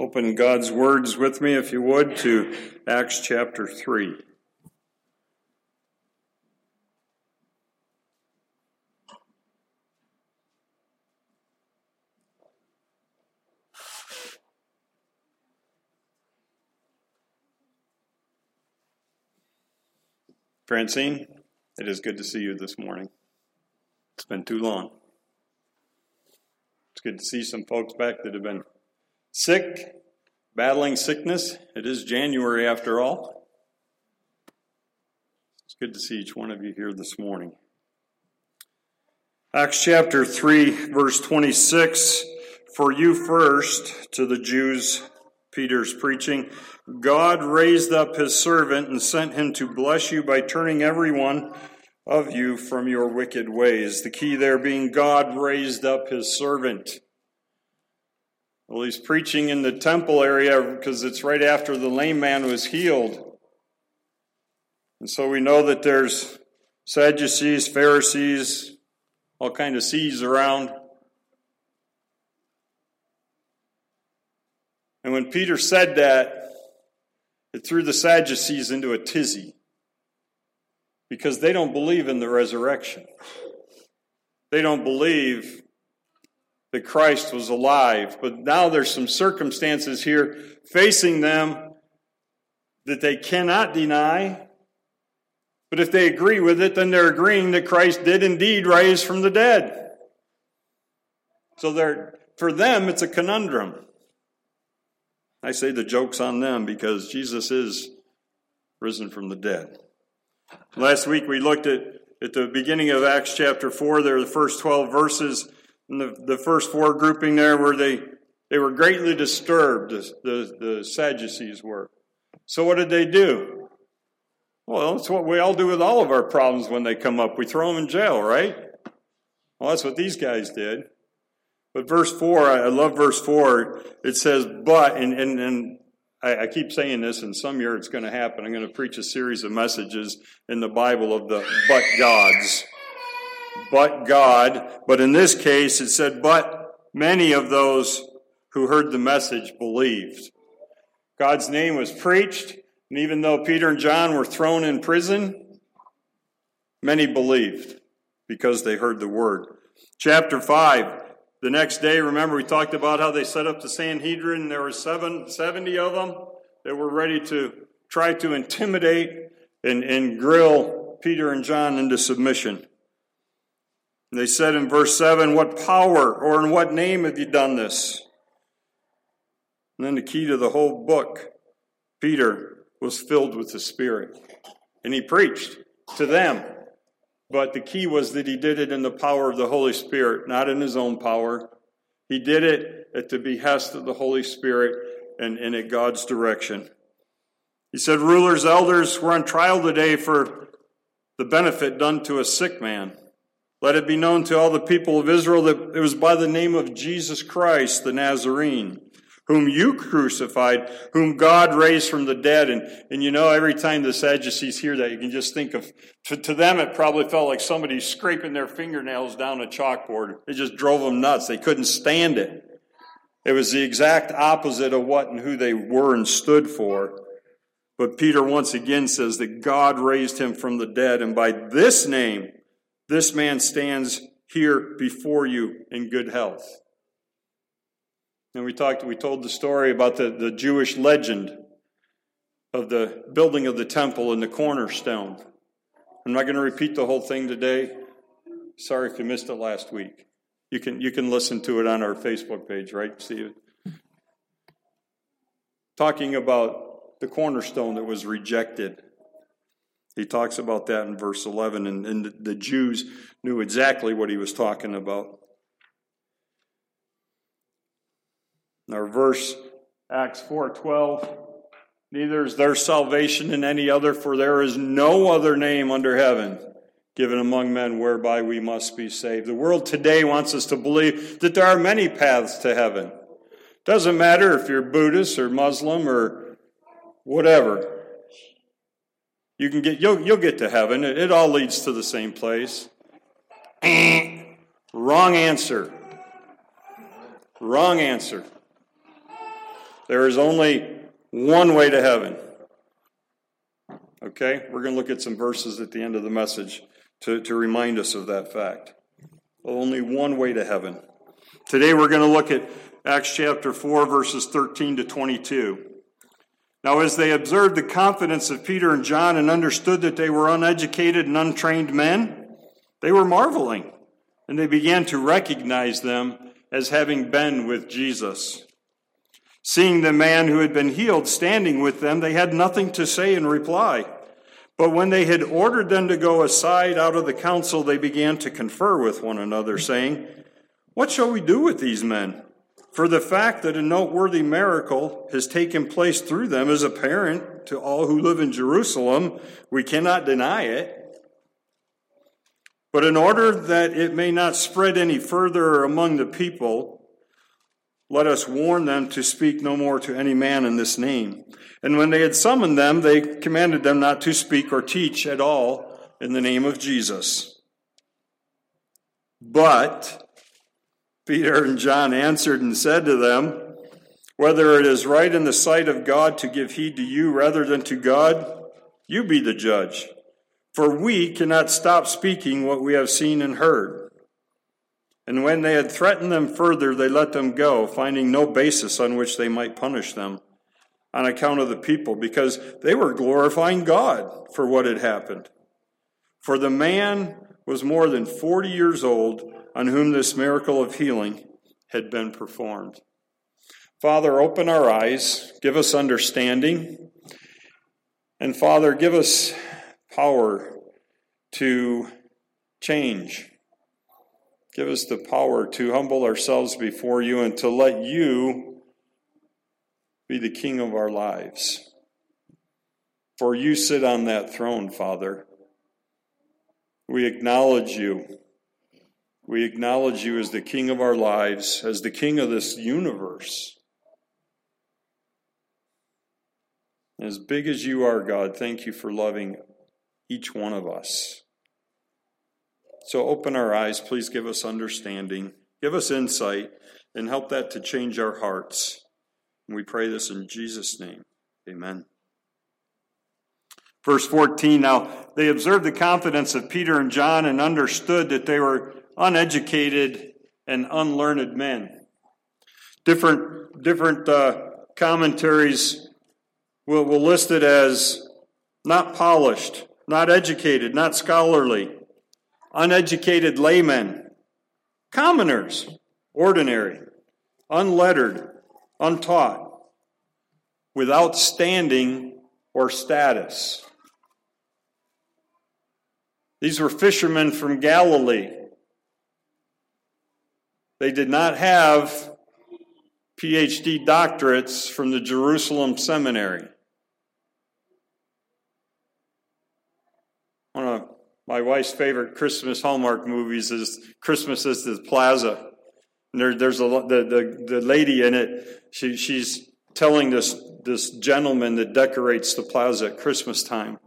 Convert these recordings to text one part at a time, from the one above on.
Open God's words with me, if you would, to Acts chapter 3. Francine, it is good to see you this morning. It's been too long. It's good to see some folks back that have been sick, battling sickness. It is January after all. It's good to see each one of you here this morning. Acts chapter 3, verse 26 For you first, to the Jews, Peter's preaching, God raised up his servant and sent him to bless you by turning everyone of you from your wicked ways. The key there being God raised up his servant. Well, he's preaching in the temple area because it's right after the lame man was healed. And so we know that there's Sadducees, Pharisees, all kind of sees around. And when Peter said that, it threw the Sadducees into a tizzy because they don't believe in the resurrection. They don't believe that Christ was alive. But now there's some circumstances here facing them that they cannot deny. But if they agree with it, then they're agreeing that Christ did indeed rise from the dead. So they're, for them, it's a conundrum. I say the joke's on them because Jesus is risen from the dead. Last week we looked at, at the beginning of Acts chapter 4, there are the first 12 verses the, the first four grouping there where they, they were greatly disturbed, the, the, the Sadducees were. So what did they do? Well, that's what we all do with all of our problems when they come up. We throw them in jail, right? Well, that's what these guys did. But verse 4, I love verse 4. It says, but, and, and, and I, I keep saying this, and some year it's going to happen. I'm going to preach a series of messages in the Bible of the but gods but God. But in this case, it said, but many of those who heard the message believed. God's name was preached, and even though Peter and John were thrown in prison, many believed because they heard the word. Chapter 5. The next day, remember, we talked about how they set up the Sanhedrin. There were seven, 70 of them that were ready to try to intimidate and, and grill Peter and John into submission. They said in verse 7, What power or in what name have you done this? And then the key to the whole book, Peter was filled with the Spirit. And he preached to them. But the key was that he did it in the power of the Holy Spirit, not in his own power. He did it at the behest of the Holy Spirit and, and at God's direction. He said, Rulers, elders, we're on trial today for the benefit done to a sick man. Let it be known to all the people of Israel that it was by the name of Jesus Christ, the Nazarene, whom you crucified, whom God raised from the dead. And, and you know, every time the Sadducees hear that, you can just think of, to, to them, it probably felt like somebody scraping their fingernails down a chalkboard. It just drove them nuts. They couldn't stand it. It was the exact opposite of what and who they were and stood for. But Peter once again says that God raised him from the dead, and by this name, this man stands here before you in good health. And we talked, we told the story about the, the Jewish legend of the building of the temple and the cornerstone. I'm not going to repeat the whole thing today. Sorry if you missed it last week. You can, you can listen to it on our Facebook page, right, Steve? Talking about the cornerstone that was rejected he talks about that in verse 11, and, and the Jews knew exactly what he was talking about. Our verse, Acts 4.12, Neither is there salvation in any other, for there is no other name under heaven given among men whereby we must be saved. The world today wants us to believe that there are many paths to heaven. Doesn't matter if you're Buddhist or Muslim or whatever. You can get, you'll, you'll get to heaven. It, it all leads to the same place. Wrong answer. Wrong answer. There is only one way to heaven. Okay? We're going to look at some verses at the end of the message to, to remind us of that fact. Only one way to heaven. Today we're going to look at Acts chapter 4, verses 13 to 22. Now, as they observed the confidence of Peter and John and understood that they were uneducated and untrained men, they were marveling, and they began to recognize them as having been with Jesus. Seeing the man who had been healed standing with them, they had nothing to say in reply. But when they had ordered them to go aside out of the council, they began to confer with one another, saying, What shall we do with these men? For the fact that a noteworthy miracle has taken place through them is apparent to all who live in Jerusalem. We cannot deny it. But in order that it may not spread any further among the people, let us warn them to speak no more to any man in this name. And when they had summoned them, they commanded them not to speak or teach at all in the name of Jesus. But Peter and John answered and said to them, Whether it is right in the sight of God to give heed to you rather than to God, you be the judge. For we cannot stop speaking what we have seen and heard. And when they had threatened them further, they let them go, finding no basis on which they might punish them on account of the people, because they were glorifying God for what had happened. For the man was more than 40 years old on whom this miracle of healing had been performed. Father, open our eyes, give us understanding, and Father, give us power to change. Give us the power to humble ourselves before you and to let you be the king of our lives. For you sit on that throne, Father. We acknowledge you. We acknowledge you as the king of our lives, as the king of this universe. As big as you are, God, thank you for loving each one of us. So open our eyes, please give us understanding, give us insight, and help that to change our hearts. And we pray this in Jesus' name. Amen. Verse 14 Now they observed the confidence of Peter and John and understood that they were uneducated and unlearned men. Different, different uh, commentaries will, will list it as not polished, not educated, not scholarly, uneducated laymen, commoners, ordinary, unlettered, untaught, without standing or status. These were fishermen from Galilee. They did not have PhD doctorates from the Jerusalem Seminary. One of my wife's favorite Christmas Hallmark movies is Christmas is the Plaza. And there, there's a the, the the lady in it. She she's telling this this gentleman that decorates the plaza at Christmas time.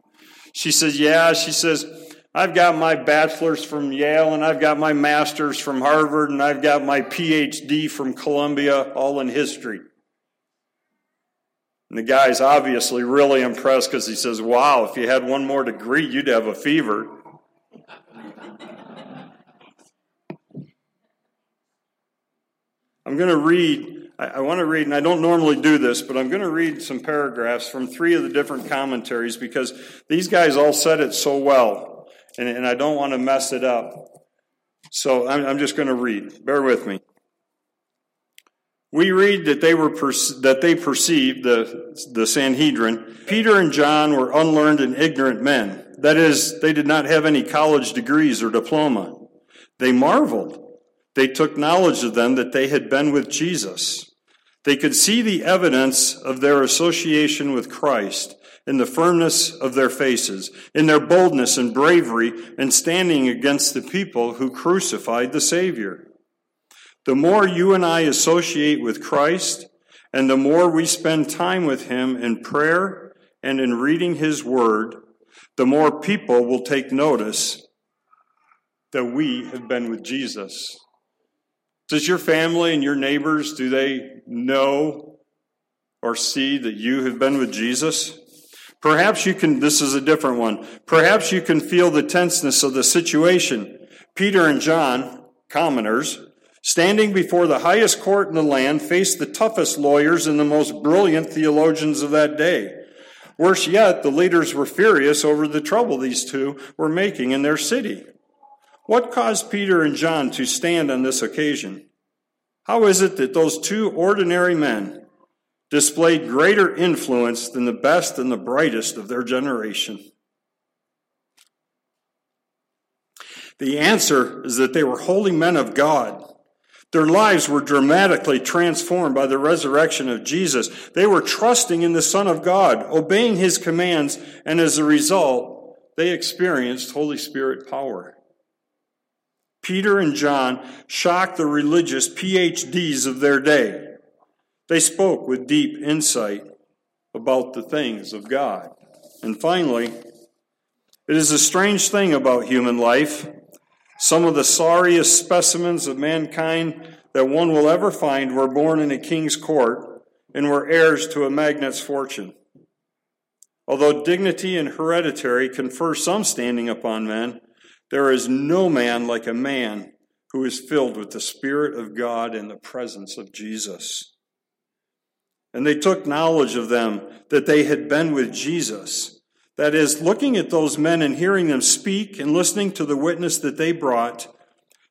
She says, "Yeah," she says. I've got my bachelor's from Yale and I've got my master's from Harvard and I've got my PhD from Columbia, all in history. And the guy's obviously really impressed because he says, Wow, if you had one more degree, you'd have a fever. I'm going to read, I, want to read, and I don't normally do this, but I'm going to read some paragraphs from three of the different commentaries because these guys all said it so well, and, and I don't want to mess it up. So I'm, I'm just going to read. Bear with me we read that they were that they perceived the the Sanhedrin. Peter and John were unlearned and ignorant men. That is, they did not have any college degrees or diploma. They marveled. They took knowledge of them that they had been with Jesus. They could see the evidence of their association with Christ in the firmness of their faces, in their boldness and bravery, and standing against the people who crucified the Savior. The more you and I associate with Christ, and the more we spend time with Him in prayer and in reading His Word, the more people will take notice that we have been with Jesus. Does your family and your neighbors, do they know or see that you have been with Jesus? Perhaps you can, this is a different one. Perhaps you can feel the tenseness of the situation. Peter and John, commoners, standing before the highest court in the land, faced the toughest lawyers and the most brilliant theologians of that day. Worse yet, the leaders were furious over the trouble these two were making in their city. What caused Peter and John to stand on this occasion? How is it that those two ordinary men displayed greater influence than the best and the brightest of their generation? The answer is that they were holy men of God. Their lives were dramatically transformed by the resurrection of Jesus. They were trusting in the Son of God, obeying his commands, and as a result, they experienced Holy Spirit power. Peter and John shocked the religious PhDs of their day. They spoke with deep insight about the things of God. And finally, it is a strange thing about human life. Some of the sorriest specimens of mankind that one will ever find were born in a king's court and were heirs to a magnate's fortune. Although dignity and hereditary confer some standing upon men, there is no man like a man who is filled with the Spirit of God in the presence of Jesus. And they took knowledge of them that they had been with Jesus. That is, looking at those men and hearing them speak and listening to the witness that they brought,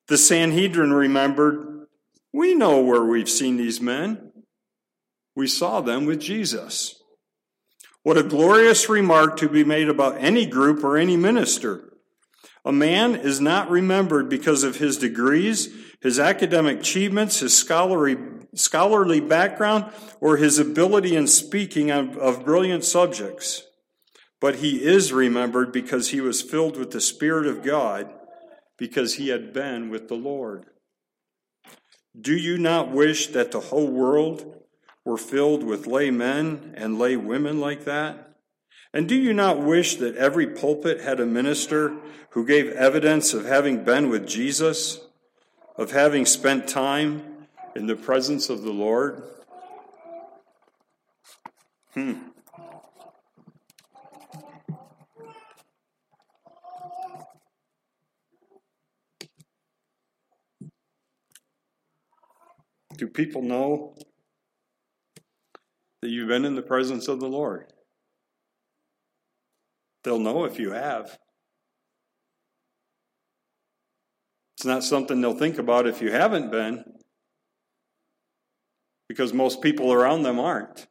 the Sanhedrin remembered, we know where we've seen these men. We saw them with Jesus. What a glorious remark to be made about any group or any minister. A man is not remembered because of his degrees, his academic achievements, his scholarly, scholarly background, or his ability in speaking of, of brilliant subjects. But he is remembered because he was filled with the Spirit of God, because he had been with the Lord. Do you not wish that the whole world were filled with lay men and lay women like that? And do you not wish that every pulpit had a minister who gave evidence of having been with Jesus, of having spent time in the presence of the Lord? Hmm. Do people know that you've been in the presence of the Lord? They'll know if you have. It's not something they'll think about if you haven't been, because most people around them aren't.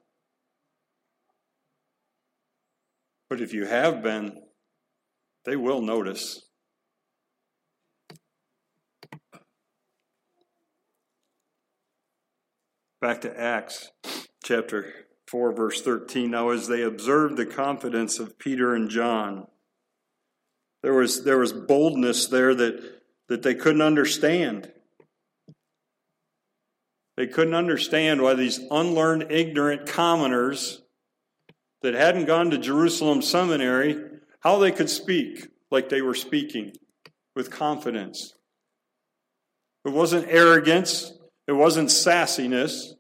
But if you have been, they will notice. Back to Acts chapter 4, verse 13. Now, as they observed the confidence of Peter and John, there was, there was boldness there that, that they couldn't understand. They couldn't understand why these unlearned, ignorant commoners that hadn't gone to Jerusalem seminary, how they could speak like they were speaking with confidence. It wasn't arrogance, it wasn't sassiness,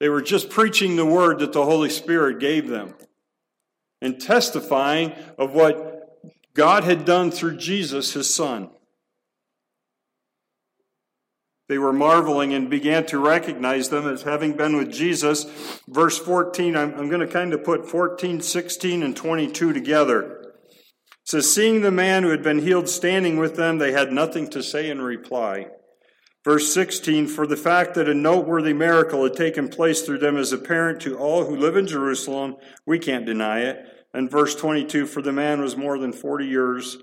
they were just preaching the word that the Holy Spirit gave them and testifying of what God had done through Jesus, his son. They were marveling and began to recognize them as having been with Jesus. Verse 14, I'm, I'm going to kind of put 14, 16, and 22 together. It says, Seeing the man who had been healed standing with them, they had nothing to say in reply. Verse 16, for the fact that a noteworthy miracle had taken place through them is apparent to all who live in Jerusalem. We can't deny it. And verse 22, for the man was more than 40 years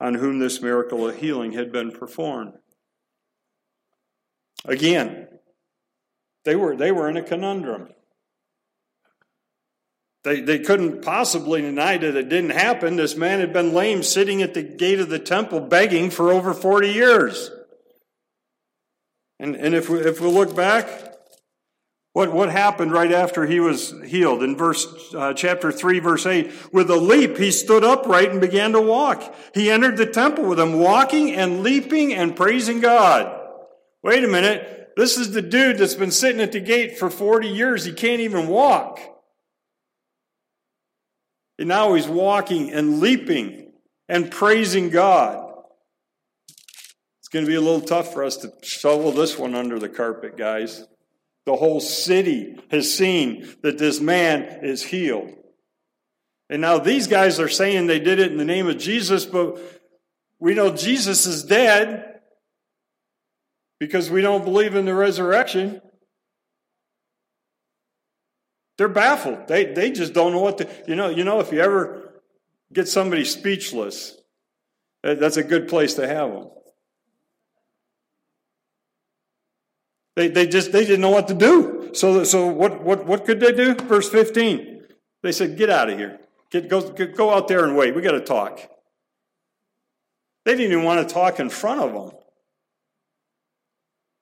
on whom this miracle of healing had been performed. Again, they were, they were in a conundrum. They, they couldn't possibly deny that it didn't happen. This man had been lame sitting at the gate of the temple begging for over 40 years. And, and if, we, if we look back, what, what happened right after he was healed? In verse, uh, chapter 3, verse 8, with a leap, he stood upright and began to walk. He entered the temple with them, walking and leaping and praising God. Wait a minute. This is the dude that's been sitting at the gate for 40 years. He can't even walk. And now he's walking and leaping and praising God. Going to be a little tough for us to shovel this one under the carpet, guys. The whole city has seen that this man is healed. And now these guys are saying they did it in the name of Jesus, but we know Jesus is dead because we don't believe in the resurrection. They're baffled. They, they just don't know what to, you know, you know, if you ever get somebody speechless, that's a good place to have them. They, they just, they didn't know what to do. So, so what, what, what could they do? Verse 15. They said, get out of here. Get, go, go out there and wait. We got to talk. They didn't even want to talk in front of them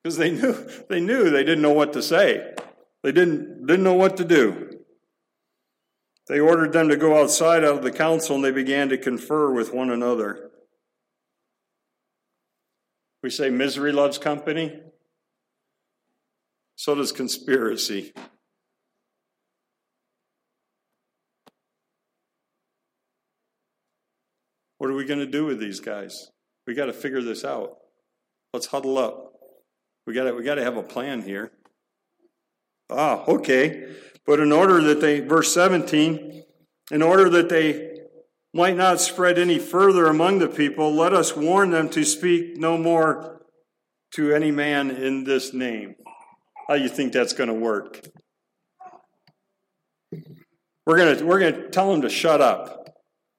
because they knew they knew they didn't know what to say. They didn't didn't know what to do. They ordered them to go outside out of the council and they began to confer with one another. We say misery loves company. So does conspiracy. What are we going to do with these guys? We got to figure this out. Let's huddle up. We got to we got to have a plan here. Ah, okay. But in order that they verse 17, in order that they might not spread any further among the people, let us warn them to speak no more to any man in this name. How you think that's going to work? We're going to we're going to tell them to shut up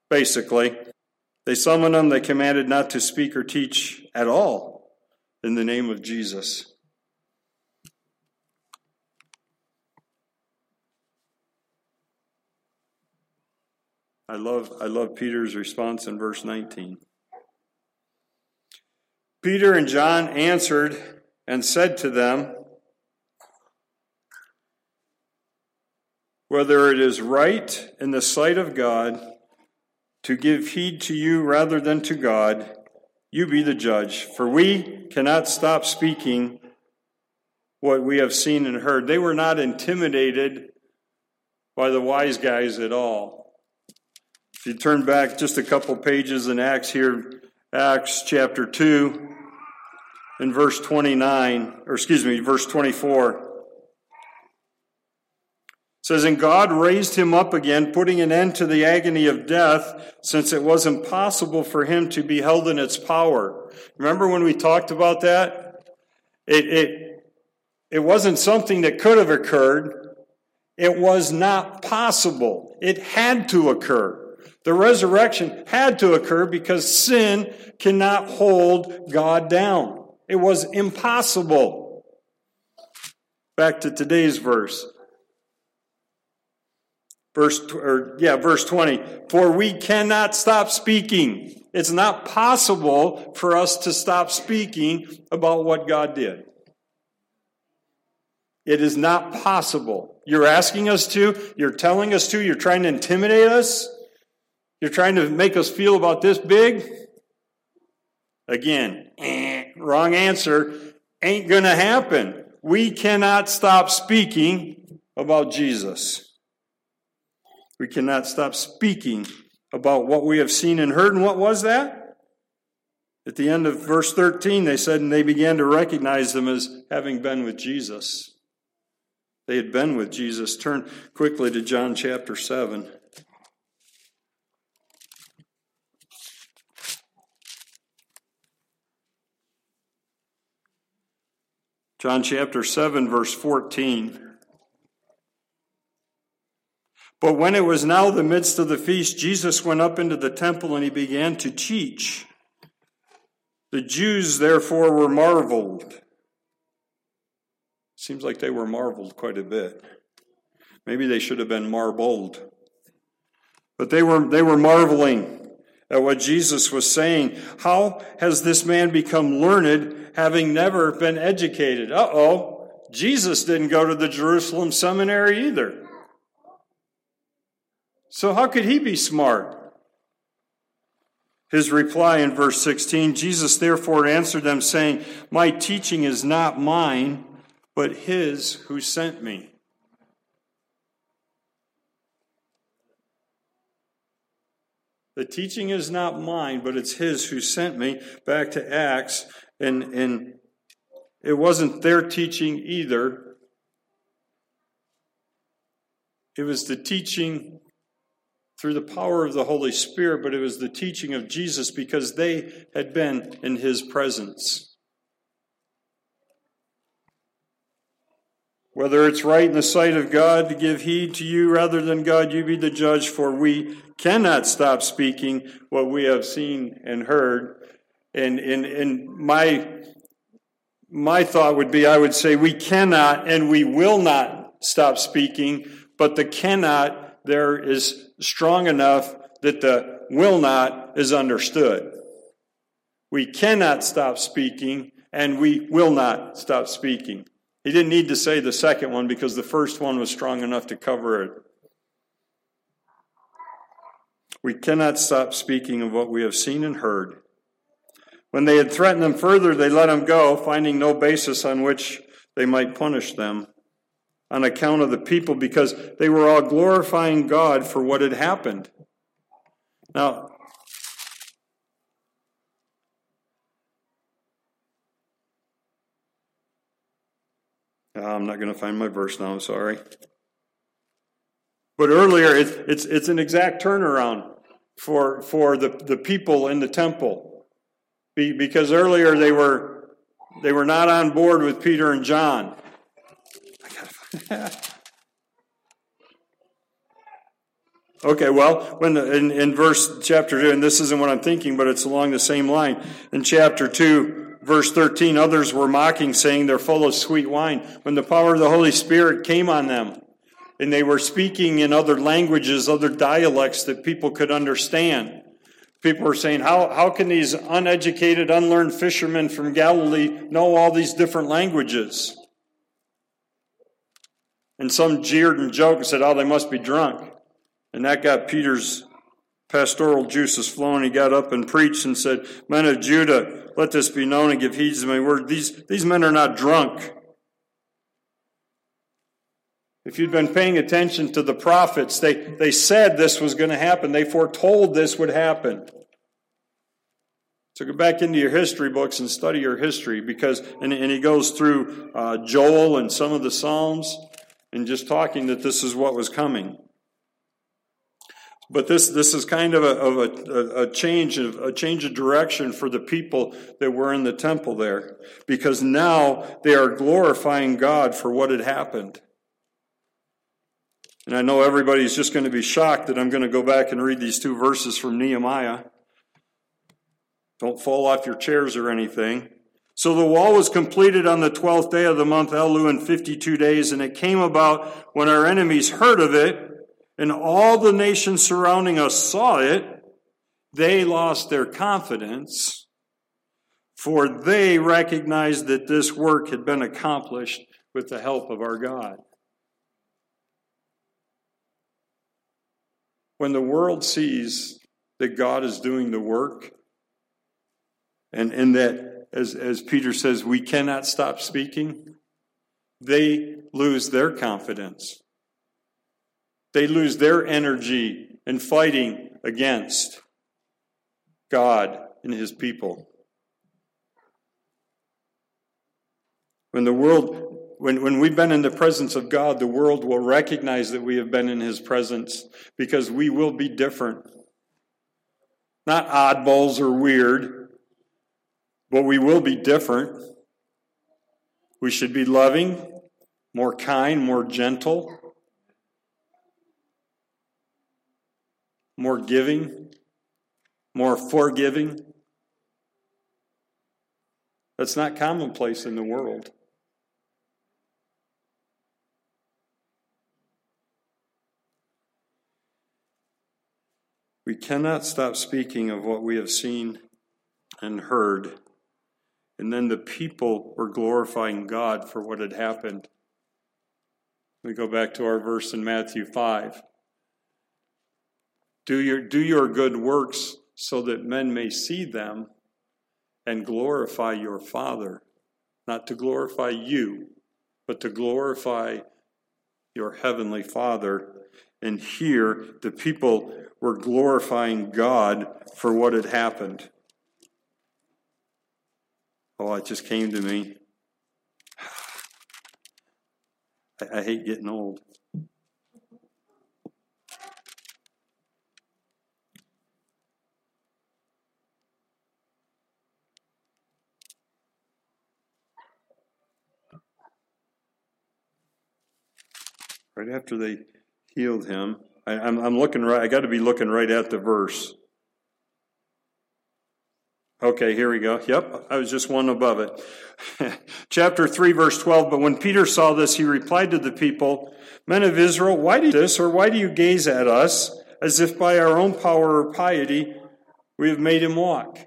basically. They summoned them, they commanded not to speak or teach at all in the name of Jesus. I love, I love Peter's response in verse 19. Peter and John answered and said to them, Whether it is right in the sight of God to give heed to you rather than to God, you be the judge. For we cannot stop speaking what we have seen and heard. They were not intimidated by the wise guys at all. If you turn back just a couple pages in Acts here, Acts chapter 2, in verse 29, or excuse me, verse 24 says, And God raised him up again, putting an end to the agony of death, since it was impossible for him to be held in its power. Remember when we talked about that? It, it, it wasn't something that could have occurred. It was not possible. It had to occur. The resurrection had to occur because sin cannot hold God down. It was impossible. Back to today's verse. Verse, or yeah, verse 20. For we cannot stop speaking. It's not possible for us to stop speaking about what God did. It is not possible. You're asking us to, you're telling us to, you're trying to intimidate us, you're trying to make us feel about this big. Again, eh, wrong answer. Ain't gonna happen. We cannot stop speaking about Jesus. We cannot stop speaking about what we have seen and heard. And what was that? At the end of verse 13, they said, and they began to recognize them as having been with Jesus. They had been with Jesus. Turn quickly to John chapter 7. John chapter 7, verse 14. But when it was now the midst of the feast, Jesus went up into the temple and he began to teach. The Jews therefore were marveled. Seems like they were marveled quite a bit. Maybe they should have been marbled. But they were, they were marveling at what Jesus was saying. How has this man become learned having never been educated? Uh oh, Jesus didn't go to the Jerusalem seminary either. So, how could he be smart? His reply in verse 16 Jesus therefore answered them, saying, My teaching is not mine, but his who sent me. The teaching is not mine, but it's his who sent me. Back to Acts, and, and it wasn't their teaching either. It was the teaching through the power of the Holy Spirit, but it was the teaching of Jesus because they had been in his presence. Whether it's right in the sight of God to give heed to you rather than God, you be the judge, for we cannot stop speaking what we have seen and heard. And, and, and my, my thought would be I would say we cannot and we will not stop speaking, but the cannot there is strong enough that the will not is understood. We cannot stop speaking and we will not stop speaking. He didn't need to say the second one because the first one was strong enough to cover it. We cannot stop speaking of what we have seen and heard. When they had threatened them further, they let them go, finding no basis on which they might punish them on account of the people because they were all glorifying God for what had happened. Now, I'm not going to find my verse now, I'm sorry. But earlier, it's, it's, it's an exact turnaround for, for the, the people in the temple. Be, because earlier they were, they were not on board with Peter and John. okay, well, when in, in verse chapter 2, and this isn't what I'm thinking, but it's along the same line. In chapter 2, verse 13, others were mocking, saying they're full of sweet wine. When the power of the Holy Spirit came on them, and they were speaking in other languages, other dialects that people could understand. People were saying, how, how can these uneducated, unlearned fishermen from Galilee know all these different languages? And some jeered and joked and said, Oh, they must be drunk. And that got Peter's pastoral juices flowing. He got up and preached and said, Men of Judah, let this be known and give heed to my word. These, these men are not drunk. If you'd been paying attention to the prophets, they, they said this was going to happen. They foretold this would happen. So go back into your history books and study your history because, and, and he goes through uh, Joel and some of the Psalms and just talking that this is what was coming. But this, this is kind of a, of a, a, change of a change of direction for the people that were in the temple there, because now they are glorifying God for what had happened. And I know everybody's just going to be shocked that I'm going to go back and read these two verses from Nehemiah. Don't fall off your chairs or anything. So the wall was completed on the 12th day of the month Elul in 52 days, and it came about when our enemies heard of it, and all the nations surrounding us saw it, they lost their confidence, for they recognized that this work had been accomplished with the help of our God. When the world sees that God is doing the work, and, and that as, as Peter says, we cannot stop speaking, they lose their confidence. They lose their energy in fighting against God and his people. When the world, when, when we've been in the presence of God, the world will recognize that we have been in his presence because we will be different. Not oddballs or weird, but we will be different. We should be loving, more kind, more gentle, more giving, more forgiving. That's not commonplace in the world. We cannot stop speaking of what we have seen and heard. And then the people were glorifying God for what had happened. We go back to our verse in Matthew 5. Do your, do your good works so that men may see them and glorify your Father. Not to glorify you, but to glorify your heavenly Father. And here, the people were glorifying God for what had happened. Oh, it just came to me. I, I hate getting old. right after they healed him. I, am I'm, I'm looking right, I got to be looking right at the verse. Okay, here we go. Yep, I was just one above it. Chapter 3, verse 12. But when Peter saw this, he replied to the people, Men of Israel, why do you this, or why do you gaze at us as if by our own power or piety we have made him walk?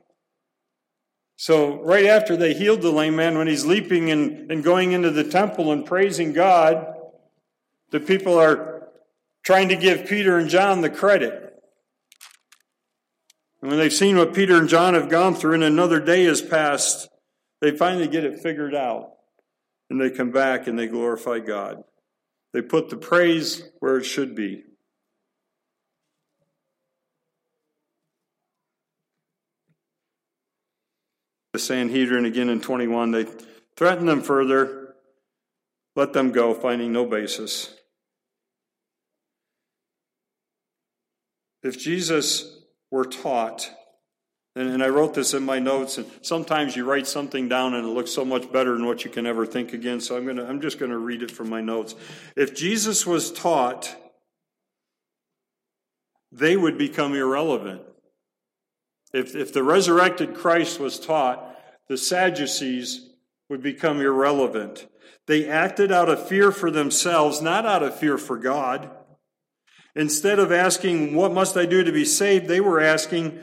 So, right after they healed the lame man, when he's leaping and, and going into the temple and praising God, the people are trying to give Peter and John the credit. And when they've seen what Peter and John have gone through and another day has passed, they finally get it figured out. And they come back and they glorify God. They put the praise where it should be. The Sanhedrin again in 21, they threaten them further, let them go, finding no basis. If Jesus were taught, and, I wrote this in my notes, and sometimes you write something down and it looks so much better than what you can ever think again, so I'm, gonna, I'm just going to read it from my notes. If Jesus was taught, they would become irrelevant. If, if the resurrected Christ was taught, the Sadducees would become irrelevant. They acted out of fear for themselves, not out of fear for God. Instead of asking, What must I do to be saved? they were asking,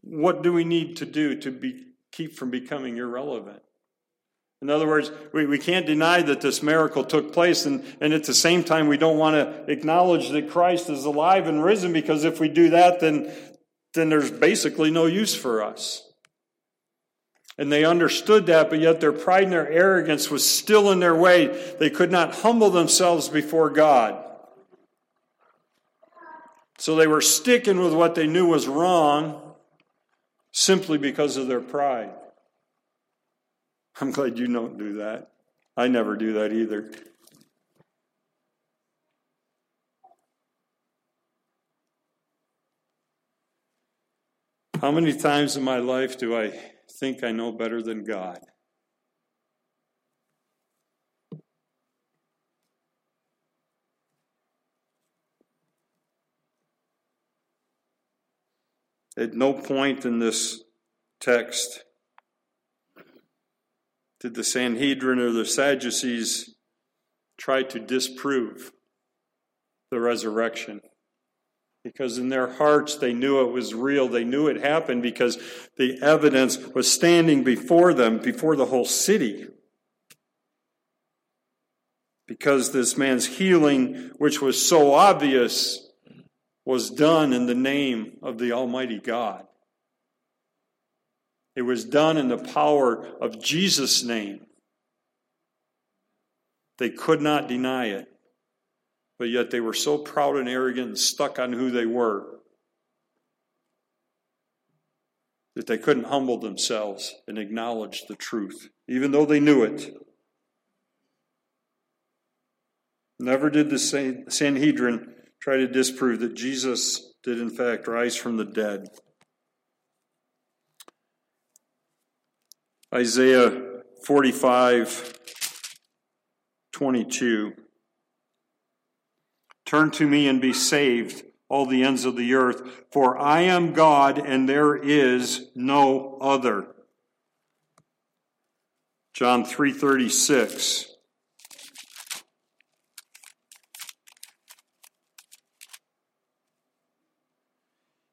What do we need to do to be, keep from becoming irrelevant? In other words, we, we can't deny that this miracle took place, and, and at the same time, we don't want to acknowledge that Christ is alive and risen because if we do that, then, then there's basically no use for us. And they understood that, but yet their pride and their arrogance was still in their way. They could not humble themselves before God. So they were sticking with what they knew was wrong simply because of their pride. I'm glad you don't do that. I never do that either. How many times in my life do I think I know better than God? At no point in this text did the Sanhedrin or the Sadducees try to disprove the resurrection. Because in their hearts they knew it was real. They knew it happened because the evidence was standing before them, before the whole city. Because this man's healing, which was so obvious, was done in the name of the Almighty God. It was done in the power of Jesus' name. They could not deny it, but yet they were so proud and arrogant and stuck on who they were that they couldn't humble themselves and acknowledge the truth, even though they knew it. Never did the Sanhedrin try to disprove that Jesus did, in fact, rise from the dead. Isaiah 45 22. Turn to me and be saved, all the ends of the earth, for I am God and there is no other. John 3:36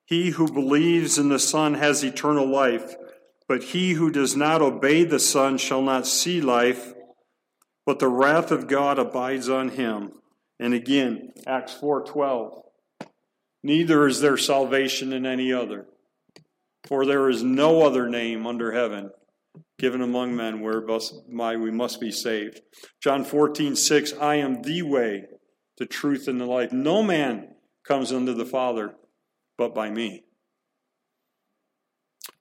He who believes in the Son has eternal life, but he who does not obey the Son shall not see life, but the wrath of God abides on him. And again, Acts 4:12. Neither is there salvation in any other, For there is no other name under heaven given among men whereby we must be saved. John 14, 6, I am the way, the truth, and the life. No man comes unto the Father but by me.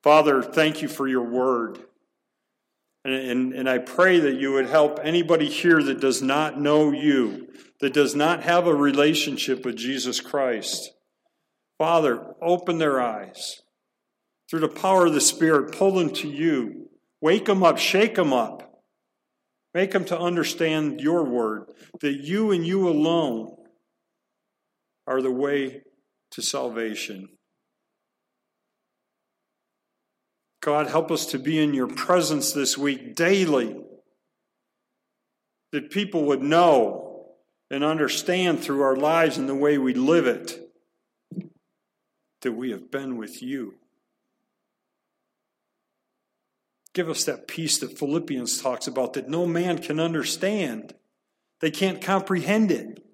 Father, thank you for your word. And, and, and, I pray that you would help anybody here that does not know you, that does not have a relationship with Jesus Christ. Father, open their eyes. Through the power of the Spirit, pull them to you. Wake them up, shake them up. Make them to understand your word, that you and you alone are the way to salvation. God, help us to be in your presence this week daily, that people would know and understand through our lives and the way we live it that we have been with you. Give us that peace that Philippians talks about that no man can understand. They can't comprehend it.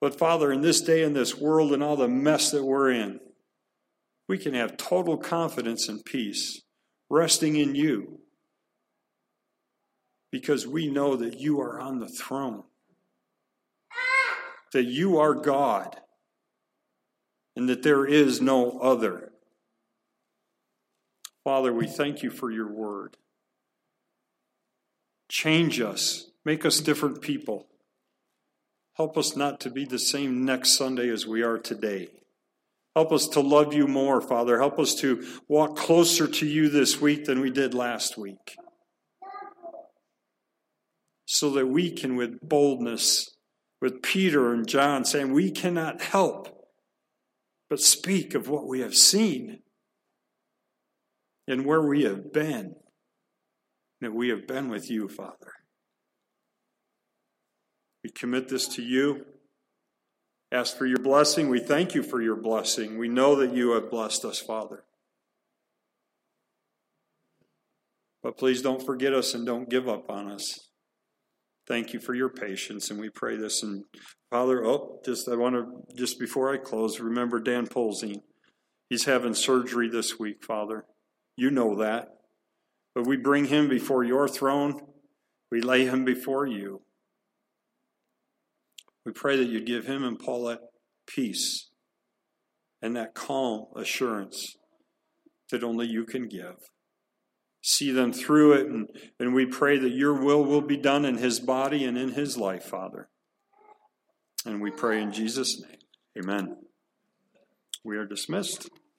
But Father, in this day, in this world, and all the mess that we're in, we can have total confidence and peace resting in you because we know that you are on the throne, that you are God, and that there is no other. Father, we thank you for your word. Change us, make us different people. Help us not to be the same next Sunday as we are today. Help us to love you more, Father. Help us to walk closer to you this week than we did last week. So that we can, with boldness, with Peter and John, saying, We cannot help but speak of what we have seen and where we have been, that we have been with you, Father. We commit this to you. Ask for your blessing. We thank you for your blessing. We know that you have blessed us, Father. But please don't forget us and don't give up on us. Thank you for your patience, and we pray this. And Father, oh, just I want to just before I close, remember Dan Polzine. He's having surgery this week, Father. You know that. But we bring him before your throne. We lay him before you. We pray that you give him and Paula peace and that calm assurance that only you can give. See them through it, and, and we pray that your will will be done in his body and in his life, Father. And we pray in Jesus' name. Amen. We are dismissed.